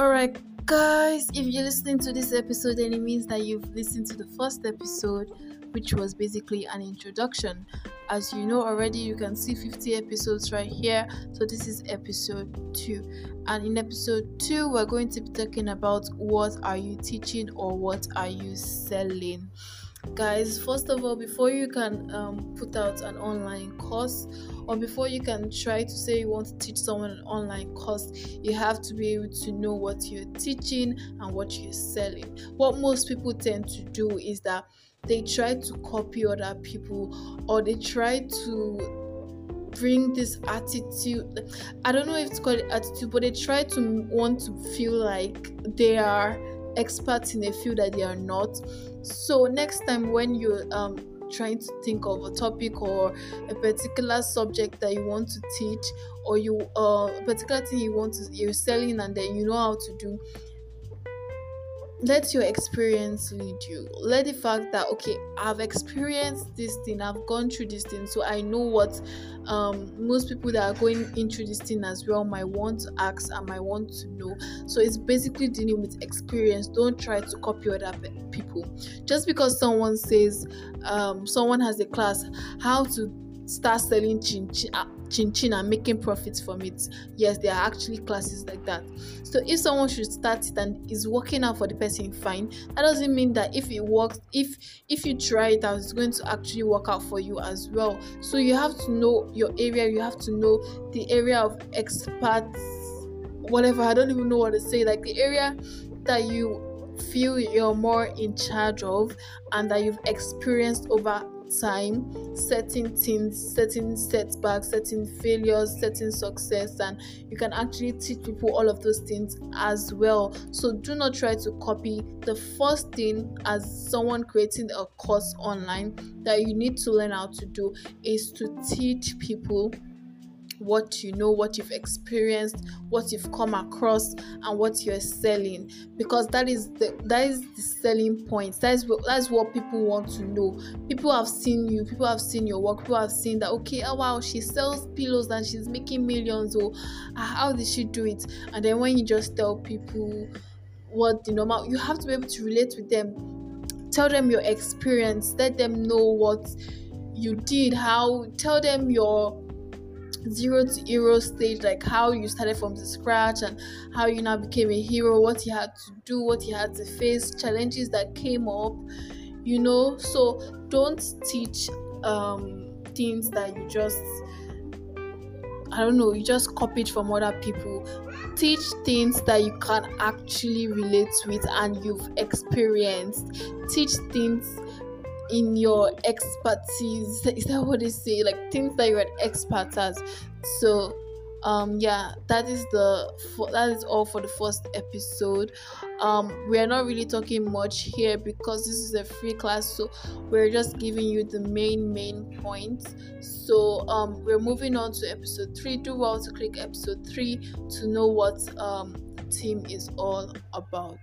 Alright, guys, if you're listening to this episode, then it means that you've listened to the first episode, which was basically an introduction. As you know already, you can see 50 episodes right here. So, this is episode 2. And in episode 2, we're going to be talking about what are you teaching or what are you selling guys first of all before you can um, put out an online course or before you can try to say you want to teach someone an online course you have to be able to know what you're teaching and what you're selling. What most people tend to do is that they try to copy other people or they try to bring this attitude. I don't know if it's called attitude but they try to want to feel like they are experts in a field that they are not. So next time when you're um, trying to think of a topic or a particular subject that you want to teach or you uh, a particular thing you want to you're selling and then you know how to do let your experience lead you. Let the fact that okay i've experienced this thing i've gone through this thing so i know what um, most people that are going into this thing as well might want to ask and might want to know. So it's basically dealing with experience. Don't try to copy other people. Just because someone says um, someone has a class how to start selling chin chin, uh, chin chin and making profits from it. Yes, there are actually classes like that. So if someone should start it and is working out for the person, fine. That doesn't mean that if it works, if if you try it out, it's going to actually work out for you as well. So you have to know your area. You have to know the area of experts. Whatever I don't even know what to say. Like the area that you feel you're more in charge of and that you've experienced over time certain things certain setbacks certain failures certain success and you can actually teach people all of those things as well. So do not try to copy. The first thing as someone creating a course online that you need to learn how to do is to teach people what you know, what you've experienced, what you've come across, and what you're selling. Because that is the that is the selling point. That is what that's what people want to know. People have seen you, people have seen your work, people have seen that okay, oh wow, she sells pillows and she's making millions, or ah, how did she do it? And then when you just tell people what the normal you have to be able to relate with them tell them your experience let them know what you did how tell them your zero to hero stage like how you started from the scratch and how you now became a hero what you had to do what you had to face challenges that came up you know? So don't teach um things that you just i don't know you just copied from other people. Teach things that you can actually relate with and you've experienced. Teach things in your expertise. Is that what they say? Like things that you're an expert at. So um yeah that is the that is all for the first episode. Um we are not really talking much here because this is a free class so we're just giving you the main main points. So um we're moving on to episode three. Do well to click episode three to know what um team is all about